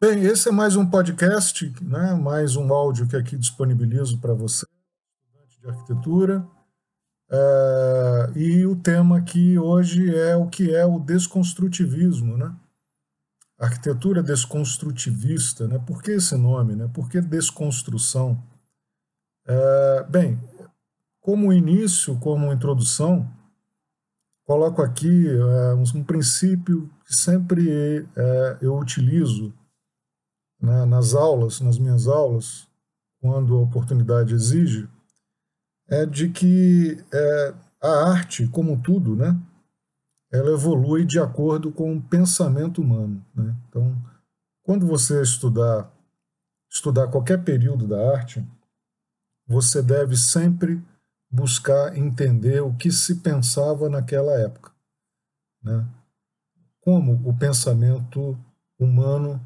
Bem, esse é mais um podcast, né? mais um áudio que aqui disponibilizo para você, estudante de arquitetura. É, e o tema aqui hoje é o que é o desconstrutivismo, né? Arquitetura desconstrutivista, né? Por que esse nome, né? Por que desconstrução? É, bem, como início, como introdução, coloco aqui é, um, um, princípio que sempre eu utilizo né, nas aulas, nas minhas aulas, quando a oportunidade exige, é de que é, a arte, como tudo, né, ela evolui de acordo com o pensamento humano. Né? Então, quando você estudar, estudar qualquer período da arte, você deve sempre buscar entender o que se pensava naquela época. Né? Como o pensamento humano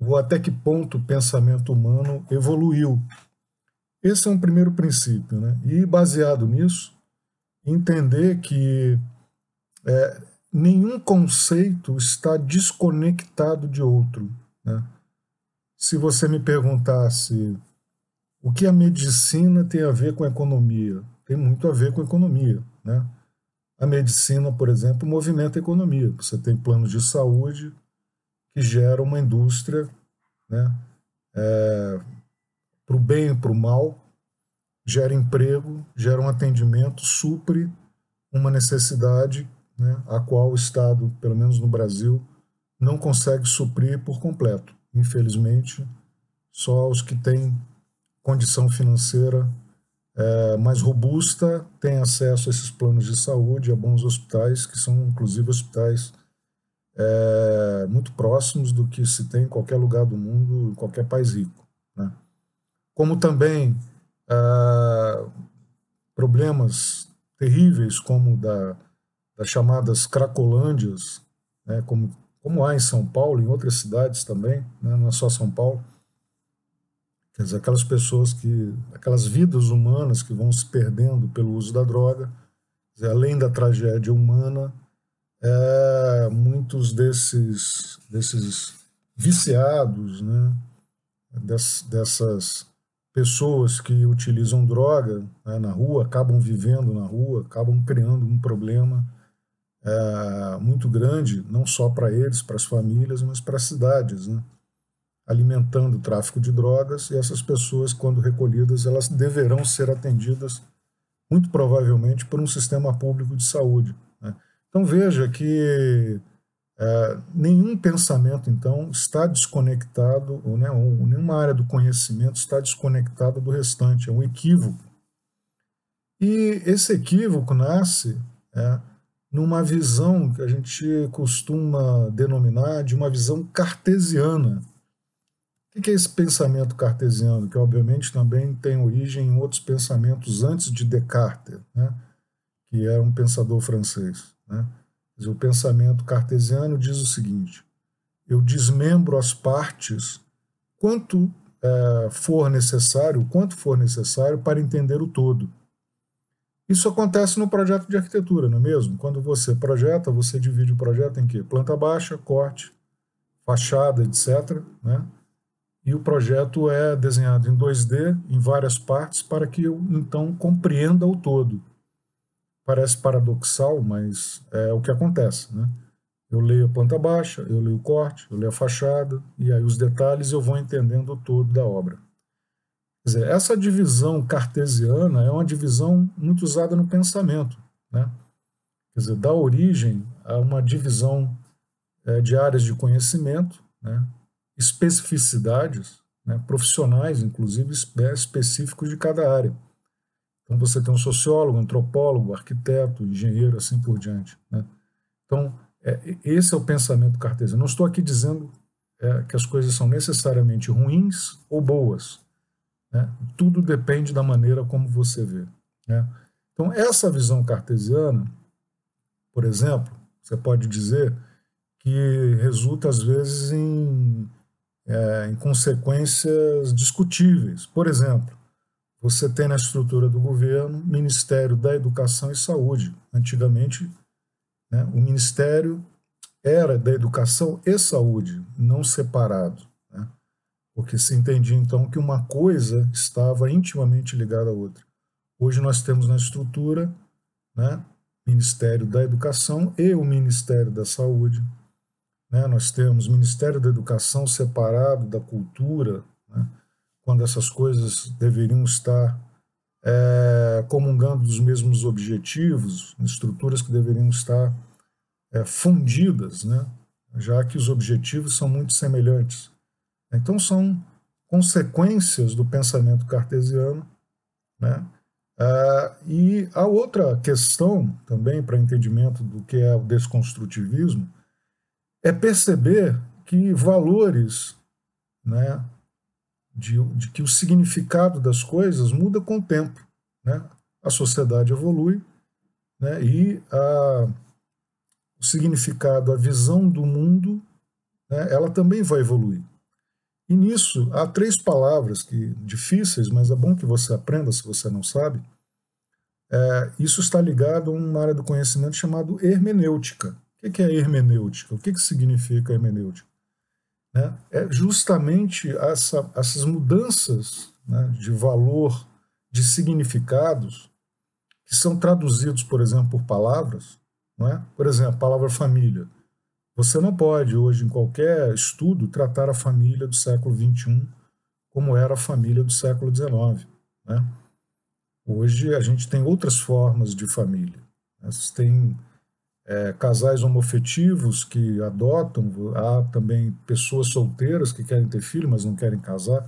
ou até que ponto o pensamento humano evoluiu. Esse é um primeiro princípio, né? E baseado nisso, entender que é, nenhum conceito está desconectado de outro. Né? Se você me perguntasse o que a medicina tem a ver com a economia, tem muito a ver com a economia. Né? A medicina, por exemplo, movimenta a economia. Você tem planos de saúde, que gera uma indústria né, é, para o bem e para o mal, gera emprego, gera um atendimento, supre uma necessidade né, a qual o Estado, pelo menos no Brasil, não consegue suprir por completo. Infelizmente, só os que têm condição financeira é, mais robusta têm acesso a esses planos de saúde, a bons hospitais, que são inclusive hospitais é, muito próximos do que se tem em qualquer lugar do mundo, em qualquer país rico. Né? Como também é, problemas terríveis como da, das chamadas cracolândias, né, como, como há em São Paulo, em outras cidades também, né, não é só São Paulo, quer dizer, aquelas pessoas que, aquelas vidas humanas que vão se perdendo pelo uso da droga, dizer, além da tragédia humana, é, muitos desses, desses viciados, né, Des, dessas pessoas que utilizam droga né, na rua, acabam vivendo na rua, acabam criando um problema é, muito grande, não só para eles, para as famílias, mas para as cidades, né, alimentando o tráfico de drogas, e essas pessoas, quando recolhidas, elas deverão ser atendidas, muito provavelmente, por um sistema público de saúde. Então veja que é, nenhum pensamento, então, está desconectado, ou, né, ou nenhuma área do conhecimento está desconectada do restante, é um equívoco. E esse equívoco nasce é, numa visão que a gente costuma denominar de uma visão cartesiana. O que é esse pensamento cartesiano? Que, obviamente, também tem origem em outros pensamentos antes de Descartes, né, que era um pensador francês. Né? O pensamento cartesiano diz o seguinte: eu desmembro as partes quanto é, for necessário, quanto for necessário para entender o todo. Isso acontece no projeto de arquitetura, não é mesmo? Quando você projeta, você divide o projeto em quê? Planta baixa, corte, fachada, etc. Né? E o projeto é desenhado em 2D, em várias partes, para que eu então compreenda o todo parece paradoxal, mas é o que acontece, né? Eu leio a planta baixa, eu leio o corte, eu leio a fachada, e aí os detalhes eu vou entendendo todo da obra. Quer dizer, essa divisão cartesiana é uma divisão muito usada no pensamento, né? Quer dizer, dá origem a uma divisão é, de áreas de conhecimento, né? especificidades, né? profissionais, inclusive, específicos de cada área. Então você tem um sociólogo, antropólogo, arquiteto, engenheiro, assim por diante. Né? Então é, esse é o pensamento cartesiano. Não estou aqui dizendo é, que as coisas são necessariamente ruins ou boas. Né? Tudo depende da maneira como você vê. Né? Então essa visão cartesiana, por exemplo, você pode dizer que resulta às vezes em, é, em consequências discutíveis. Por exemplo, você tem na estrutura do governo Ministério da Educação e Saúde. Antigamente, né, o Ministério era da educação e saúde, não separado, né? porque se entendia então que uma coisa estava intimamente ligada à outra. Hoje nós temos na estrutura né, Ministério da Educação e o Ministério da Saúde. Né? Nós temos Ministério da Educação separado da cultura, né? Quando essas coisas deveriam estar é, comungando dos mesmos objetivos, estruturas que deveriam estar é, fundidas, né? já que os objetivos são muito semelhantes. Então, são consequências do pensamento cartesiano. Né? Ah, e a outra questão, também para entendimento do que é o desconstrutivismo, é perceber que valores, né, de, de que o significado das coisas muda com o tempo. Né? A sociedade evolui né, e a o significado, a visão do mundo, né, ela também vai evoluir. E nisso há três palavras que difíceis, mas é bom que você aprenda se você não sabe. É, isso está ligado a uma área do conhecimento chamado hermenêutica. O que é hermenêutica? O que significa hermenêutica? Né? É justamente essa, essas mudanças né, de valor, de significados, que são traduzidos, por exemplo, por palavras, não é? Por exemplo, a palavra família. Você não pode, hoje, em qualquer estudo, tratar a família do século XXI como era a família do século XIX. Né? Hoje, a gente tem outras formas de família. Né? Você tem é, casais homofetivos que adotam, há também pessoas solteiras que querem ter filho, mas não querem casar.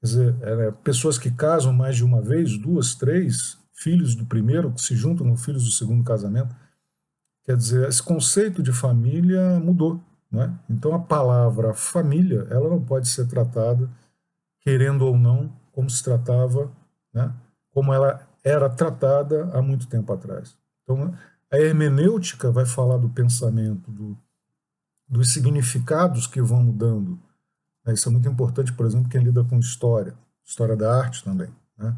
Quer dizer, é, pessoas que casam mais de uma vez, duas, três, filhos do primeiro que se juntam com filhos do segundo casamento. Quer dizer, esse conceito de família mudou. Né? Então a palavra família ela não pode ser tratada, querendo ou não, como se tratava, né? como ela era tratada há muito tempo atrás. Então a hermenêutica vai falar do pensamento, do, dos significados que vão mudando. Né? Isso é muito importante, por exemplo, quem lida com história, história da arte também. Né?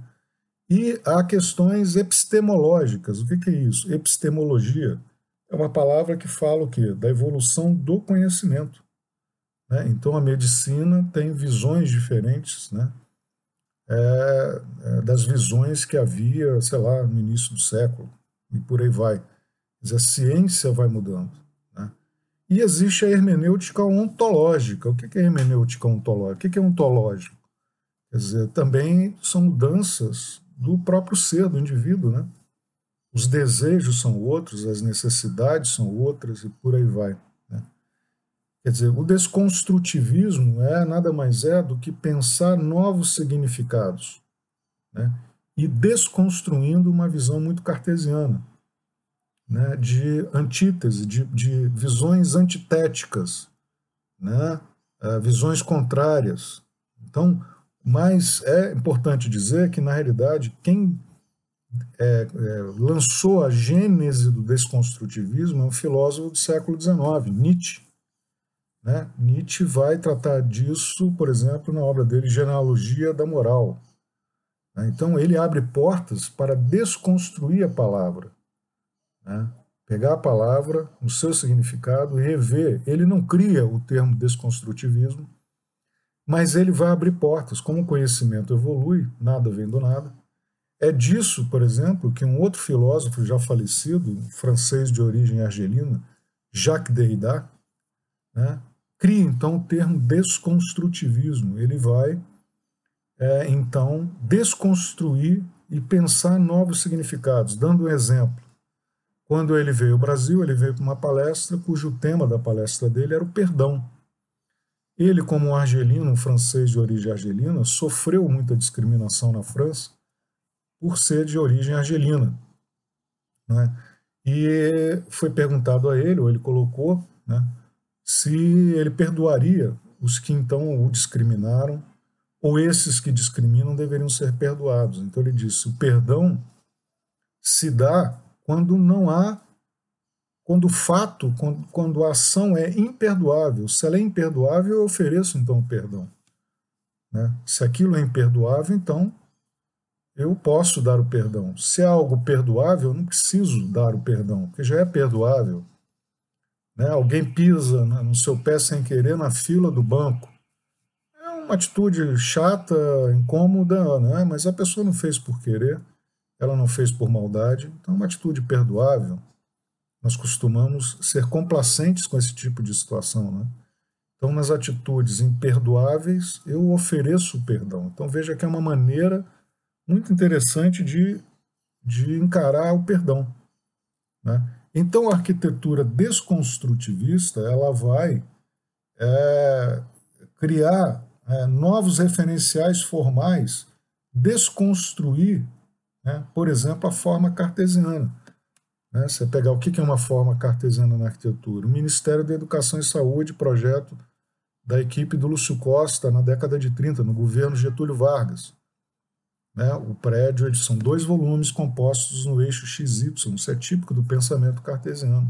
E há questões epistemológicas. O que, é isso? Epistemologia é uma palavra que fala o quê? Da evolução do conhecimento. Né? Então a medicina tem visões diferentes né? É, é, das visões que havia, sei lá, no início do século, e por aí vai. Dizer, a ciência vai mudando. Né? E existe a hermenêutica ontológica. O que é hermenêutica ontológica? O que é ontológico? Quer dizer, também são mudanças do próprio ser, do indivíduo, né? os desejos são outros, as necessidades são outras e por aí vai. Né? Quer dizer, o desconstrutivismo é nada mais é do que pensar novos significados né? e desconstruindo uma visão muito cartesiana, né? de antítese, de, de visões antitéticas, né? Uh, visões contrárias. Então, mas é importante dizer que, na realidade, quem é, é, lançou a gênese do desconstrutivismo é um filósofo do século XIX, Nietzsche. Né? Nietzsche vai tratar disso, por exemplo, na obra dele Genealogia da Moral. Né? Então ele abre portas para desconstruir a palavra. Né? Pegar a palavra, o seu significado rever. Ele não cria o termo desconstrutivismo, mas ele vai abrir portas. Como o conhecimento evolui, nada vem do nada, é disso, por exemplo, que um outro filósofo já falecido, francês de origem argelina, Jacques Derrida, né, cria então o termo desconstrutivismo. Ele vai, é, então, desconstruir e pensar novos significados. Dando um exemplo, quando ele veio ao Brasil, ele veio para uma palestra cujo tema da palestra dele era o perdão. Ele, como um argelino, um francês de origem argelina, sofreu muita discriminação na França por ser de origem argelina. Né? E foi perguntado a ele, ou ele colocou, né, se ele perdoaria os que então o discriminaram, ou esses que discriminam deveriam ser perdoados. Então ele disse: o perdão se dá quando não há, quando o fato, quando, quando a ação é imperdoável. Se ela é imperdoável, eu ofereço então o perdão. Né? Se aquilo é imperdoável, então eu posso dar o perdão. Se é algo perdoável, eu não preciso dar o perdão, porque já é perdoável. né? alguém pisa no seu pé sem querer na fila do banco. É uma atitude chata, incômoda, né? mas a pessoa não fez por querer, ela não fez por maldade, então é uma atitude perdoável. Nós costumamos ser complacentes com esse tipo de situação. Né? Então, nas atitudes imperdoáveis, eu ofereço perdão. Então, veja que é uma maneira muito interessante de, de encarar o perdão. Né? Então, a arquitetura desconstrutivista ela vai é, criar é, novos referenciais formais, desconstruir, né, por exemplo, a forma cartesiana. Né? Você pegar o que é uma forma cartesiana na arquitetura? O Ministério da Educação e Saúde, projeto da equipe do Lúcio Costa na década de 30, no governo Getúlio Vargas. Né? O prédio são dois volumes compostos no eixo XY, isso é típico do pensamento cartesiano.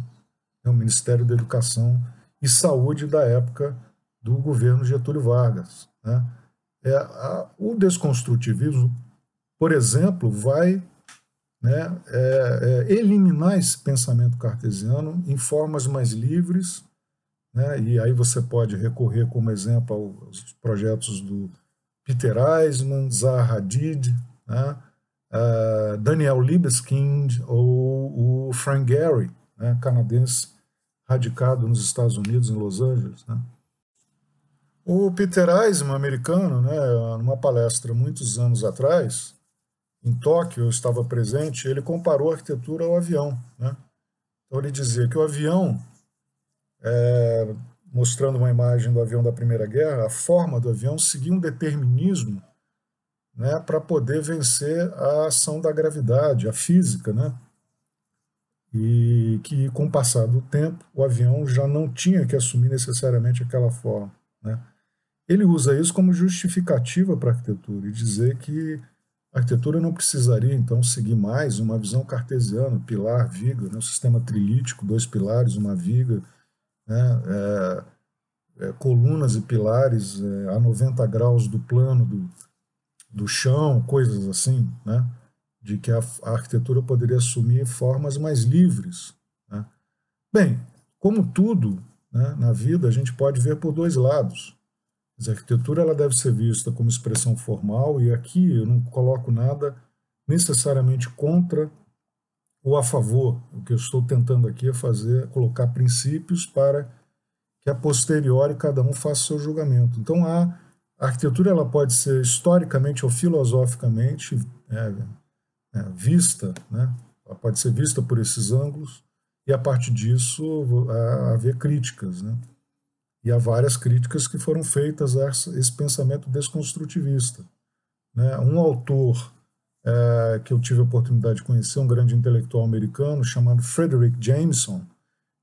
É o Ministério da Educação e Saúde da época do governo Getúlio Vargas. Né? É, a, o desconstrutivismo, por exemplo, vai né, é, é, eliminar esse pensamento cartesiano em formas mais livres, né, e aí você pode recorrer como exemplo aos projetos do Peter Eisman, Zaha Hadid, né? uh, Daniel Libeskind ou o Frank Gehry, né? canadense radicado nos Estados Unidos, em Los Angeles. Né? O Peter Eisman, americano, né, numa palestra muitos anos atrás, em Tóquio, eu estava presente, ele comparou a arquitetura ao avião. Né? Então ele dizia que o avião é, mostrando uma imagem do avião da Primeira Guerra, a forma do avião seguia um determinismo né, para poder vencer a ação da gravidade, a física, né? E que, com o passar do tempo, o avião já não tinha que assumir necessariamente aquela forma. Né? Ele usa isso como justificativa para a arquitetura e dizer que a arquitetura não precisaria, então, seguir mais uma visão cartesiana, pilar, viga, né? um sistema trilítico, dois pilares, uma viga, né, é, é, colunas e pilares é, a 90 graus do plano do, do chão, coisas assim, né, de que a, a arquitetura poderia assumir formas mais livres. Né. Bem, como tudo né, na vida, a gente pode ver por dois lados. A arquitetura ela deve ser vista como expressão formal, e aqui eu não coloco nada necessariamente contra ou a favor. O que eu estou tentando aqui é fazer, colocar princípios para que a posteriori cada um faça seu julgamento. Então a, a arquitetura ela pode ser historicamente ou filosoficamente é, é, vista, né? ela pode ser vista por esses ângulos e a partir disso haver críticas, né? E há várias críticas que foram feitas a esse pensamento desconstrutivista. Né? Um autor é, que eu tive a oportunidade de conhecer, um grande intelectual americano chamado Frederick Jameson,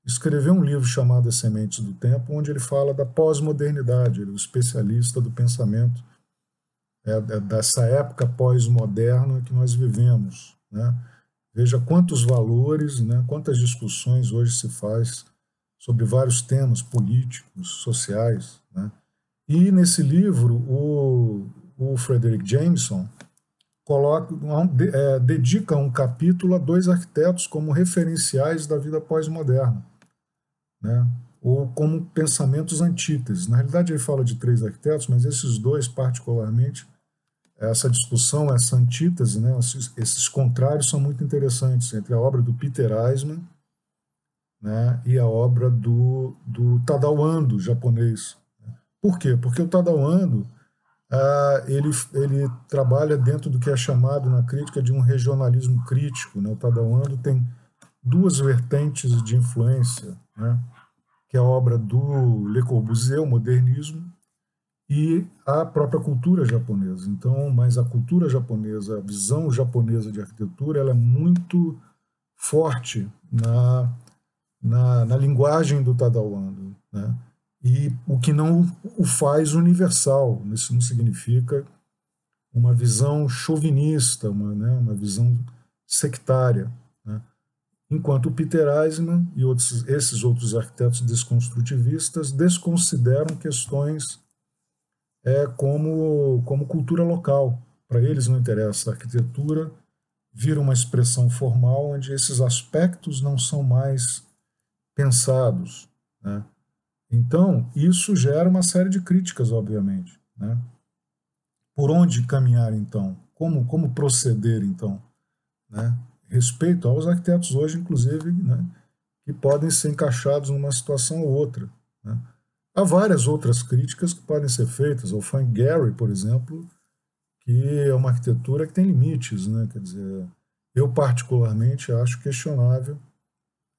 escreveu um livro chamado As Sementes do Tempo, onde ele fala da pós-modernidade, ele é o especialista do pensamento é, é dessa época pós-moderna que nós vivemos. Né? Veja quantos valores, né, quantas discussões hoje se faz sobre vários temas políticos, sociais. Né? E nesse livro, o, o Frederick Jameson coloca, é, dedica um capítulo a dois arquitetos como referenciais da vida pós-moderna, né? ou como pensamentos antíteses. Na realidade, ele fala de três arquitetos, mas esses dois, particularmente, essa discussão, essa antítese, né? esses, esses contrários são muito interessantes entre a obra do Peter Eisman né? e a obra do, do Tadao Ando, japonês. Por quê? Porque o Tadao Ando ah, ele, ele trabalha dentro do que é chamado na crítica de um regionalismo crítico. Né? O Tadao Ando tem duas vertentes de influência, né? que é a obra do Le Corbusier, o modernismo, e a própria cultura japonesa. Então, mas a cultura japonesa, a visão japonesa de arquitetura, ela é muito forte na, na, na linguagem do Tadao Ando, né? e o que não o faz universal. Isso não significa uma visão chauvinista, uma, né, uma visão sectária. Né? Enquanto Peter Eisman e outros, esses outros arquitetos desconstrutivistas desconsideram questões é, como, como cultura local. Para eles não interessa. A arquitetura vira uma expressão formal onde esses aspectos não são mais pensados, Né? Então, isso gera uma série de críticas, obviamente. Né? Por onde caminhar, então? Como, como proceder, então? Né? Respeito aos arquitetos hoje, inclusive, né? que podem ser encaixados numa situação ou outra. Né? Há várias outras críticas que podem ser feitas. O Frank Gehry, por exemplo, que é uma arquitetura que tem limites. Né? Quer dizer, eu particularmente acho questionável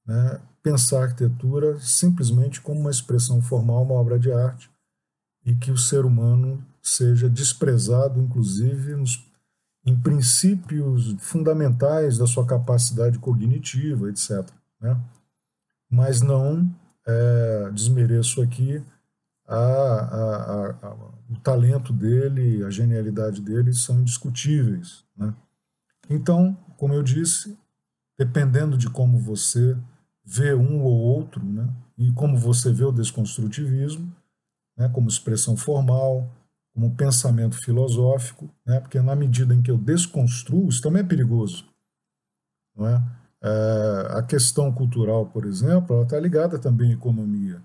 né, pensar a arquitetura simplesmente como uma expressão formal, uma obra de arte, e que o ser humano seja desprezado, inclusive, nos, em princípios fundamentais da sua capacidade cognitiva, etc. Né? Mas não é, desmereço aqui a, a, a, o talento dele, a genialidade dele são indiscutíveis. Né? Então, como eu disse, dependendo de como você vê um ou outro, né? e como você vê o desconstrutivismo, né? como expressão formal, como pensamento filosófico, né? porque na medida em que eu desconstruo, isso também é perigoso. Não é? é a questão cultural, por exemplo, ela está ligada também à economia.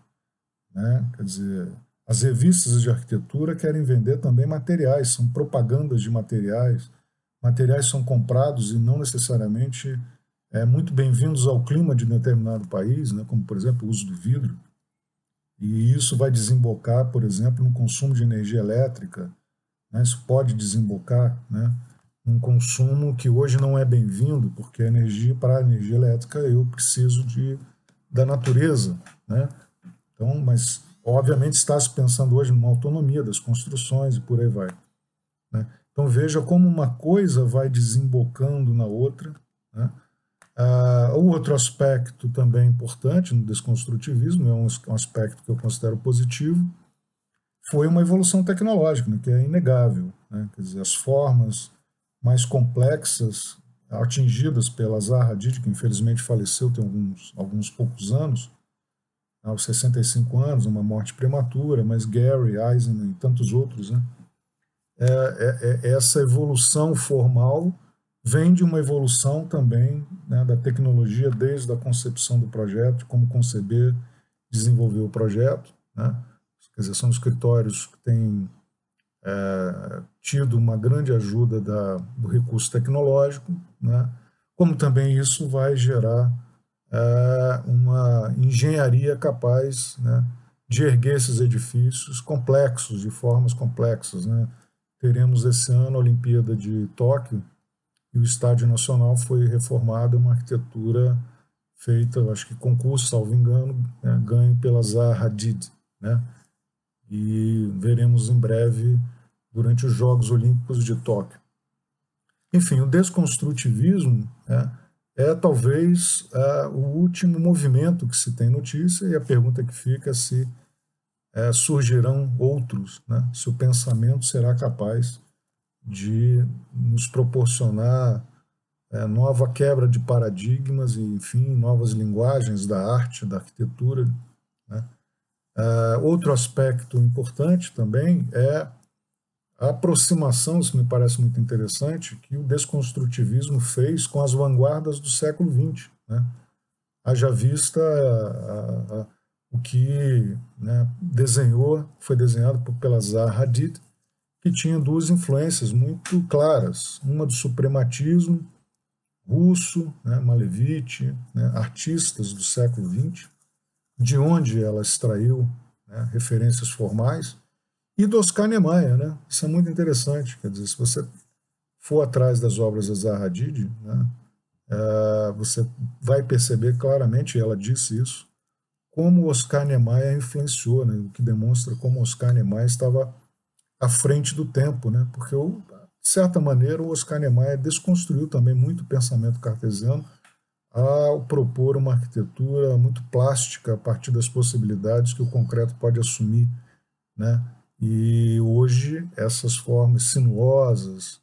Né? Quer dizer, as revistas de arquitetura querem vender também materiais, são propagandas de materiais. Materiais são comprados e não necessariamente é, muito bem-vindos ao clima de determinado país, né? como, por exemplo, o uso do vidro. E isso vai desembocar, por exemplo, no consumo de energia elétrica. Né? Isso pode desembocar né? num consumo que hoje não é bem-vindo, porque a energia, para a energia elétrica, eu preciso de, da natureza. Né? Então, mas, obviamente, está se pensando hoje numa autonomia das construções e por aí vai. Né? Então, veja como uma coisa vai desembocando na outra. Né? Uh, o outro aspecto também importante no desconstrutivismo, é um, um aspecto que eu considero positivo, foi uma evolução tecnológica, né, que é inegável. Né? Quer dizer, as formas mais complexas atingidas pela Zaha Hadid, que infelizmente faleceu tem alguns, alguns poucos anos, aos 65 anos, uma morte prematura, mas Gary, Eisenman e tantos outros, né? É, é, é essa evolução formal vem de uma evolução também né, da tecnologia desde a concepção do projeto, como conceber, desenvolver o projeto. Né? Quer dizer, são escritórios que têm é, tido uma grande ajuda da, do recurso tecnológico, né? como também isso vai gerar é, uma engenharia capaz né, de erguer esses edifícios complexos, de formas complexas. Né? Teremos esse ano a Olimpíada de Tóquio, e o Estádio Nacional foi reformado, uma arquitetura feita, acho que concurso, salvo engano, né, ganho pela Zaha Hadid, né? E veremos em breve durante os Jogos Olímpicos de Tóquio. Enfim, o desconstrutivismo né, é talvez é, o último movimento que se tem notícia e a pergunta que fica é se é, surgirão outros, né, se o pensamento será capaz de nos proporcionar é, nova quebra de paradigmas e, enfim, novas linguagens da arte, da arquitetura. Né? É, outro aspecto importante também é a aproximação, isso me parece muito interessante, que o desconstrutivismo fez com as vanguardas do século XX. Né? Haja vista a, a, a, o que né, desenhou, foi desenhado por, pela Zaha Hadid, que tinha duas influências muito claras, uma do suprematismo russo, né, Malevich, né, artistas do século XX, de onde ela extraiu né, referências formais, e do Oscar Niemeyer. Né? Isso é muito interessante, quer dizer, se você for atrás das obras da Zaha Hadid, né, é, você vai perceber claramente, ela disse isso, como Oscar Niemeyer influenciou, né, o que demonstra como Oscar Niemeyer estava à frente do tempo, né? porque, de certa maneira, o Oscar Niemeyer desconstruiu também muito o pensamento cartesiano ao propor uma arquitetura muito plástica a partir das possibilidades que o concreto pode assumir. Né? E hoje essas formas sinuosas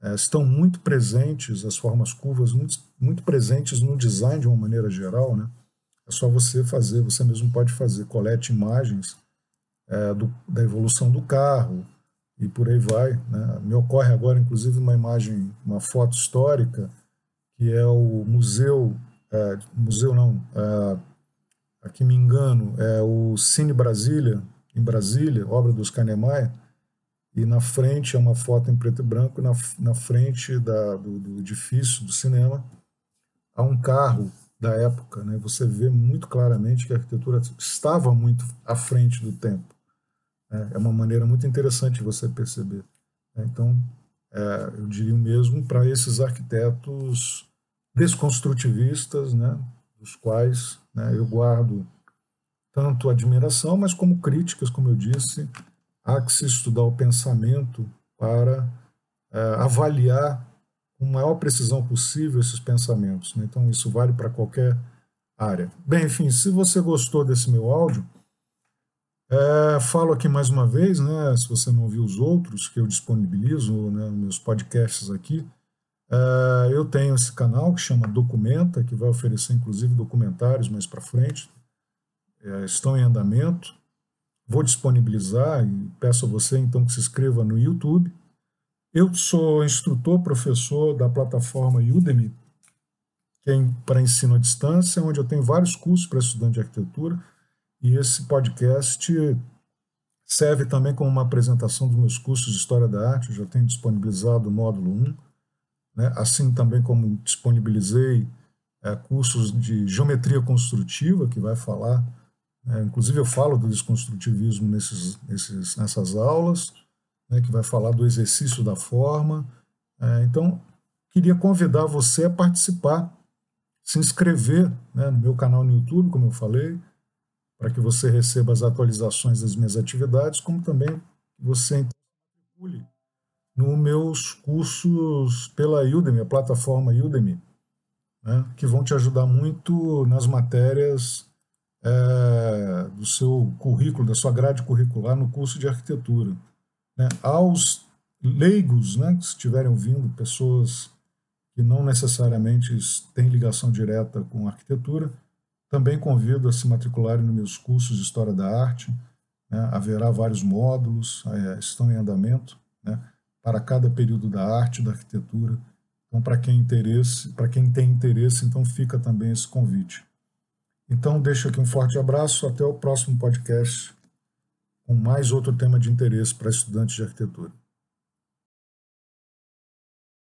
é, estão muito presentes, as formas curvas muito, muito presentes no design de uma maneira geral. Né? É só você fazer, você mesmo pode fazer colete imagens é, do, da evolução do carro, e por aí vai. Né? Me ocorre agora, inclusive, uma imagem, uma foto histórica, que é o museu, é, museu não, é, aqui me engano, é o Cine Brasília, em Brasília, obra dos Kahnemeyer, e na frente é uma foto em preto e branco, na, na frente da, do, do edifício do cinema há um carro da época. Né? Você vê muito claramente que a arquitetura estava muito à frente do tempo. Né? É uma maneira muito interessante de você perceber. Né? Então, é, eu diria o mesmo para esses arquitetos desconstrutivistas, né? dos quais né, eu guardo tanto admiração, mas como críticas, como eu disse, há que se estudar o pensamento para é, avaliar com maior precisão possível esses pensamentos. Né? Então, isso vale para qualquer área. Bem, enfim, se você gostou desse meu áudio, é, falo aqui mais uma vez, né, se você não viu os outros que eu disponibilizo, né, meus podcasts aqui, é, eu tenho esse canal que chama Documenta, que vai oferecer inclusive documentários mais para frente, é, estão em andamento. Vou disponibilizar e peço a você então que se inscreva no YouTube. Eu sou instrutor, professor da plataforma Udemy, que é para ensino à distância, onde eu tenho vários cursos para estudante de arquitetura, e esse podcast serve também como uma apresentação dos meus cursos de História da Arte, eu já tenho disponibilizado o módulo 1, né? assim também como disponibilizei é, cursos de geometria construtiva, que vai falar é, inclusive, eu falo do desconstrutivismo nesses, nesses, nessas aulas, né, que vai falar do exercício da forma. É, então, queria convidar você a participar, se inscrever né, no meu canal no YouTube, como eu falei, para que você receba as atualizações das minhas atividades, como também você matricule nos meus cursos pela Udemy, a plataforma Udemy, né, que vão te ajudar muito nas matérias é, do seu currículo, da sua grade curricular no curso de arquitetura. Né? Aos leigos, né, que estiverem ouvindo, pessoas que não necessariamente têm ligação direta com arquitetura, também convido a se matricularem nos meus cursos de História da Arte. Né? Haverá vários módulos, é, estão em andamento, né? para cada período da arte, da arquitetura. Então, para quem interesse, para quem tem interesse, então fica também esse convite. Então, deixo aqui um forte abraço. Até o próximo podcast com mais outro tema de interesse para estudantes de arquitetura.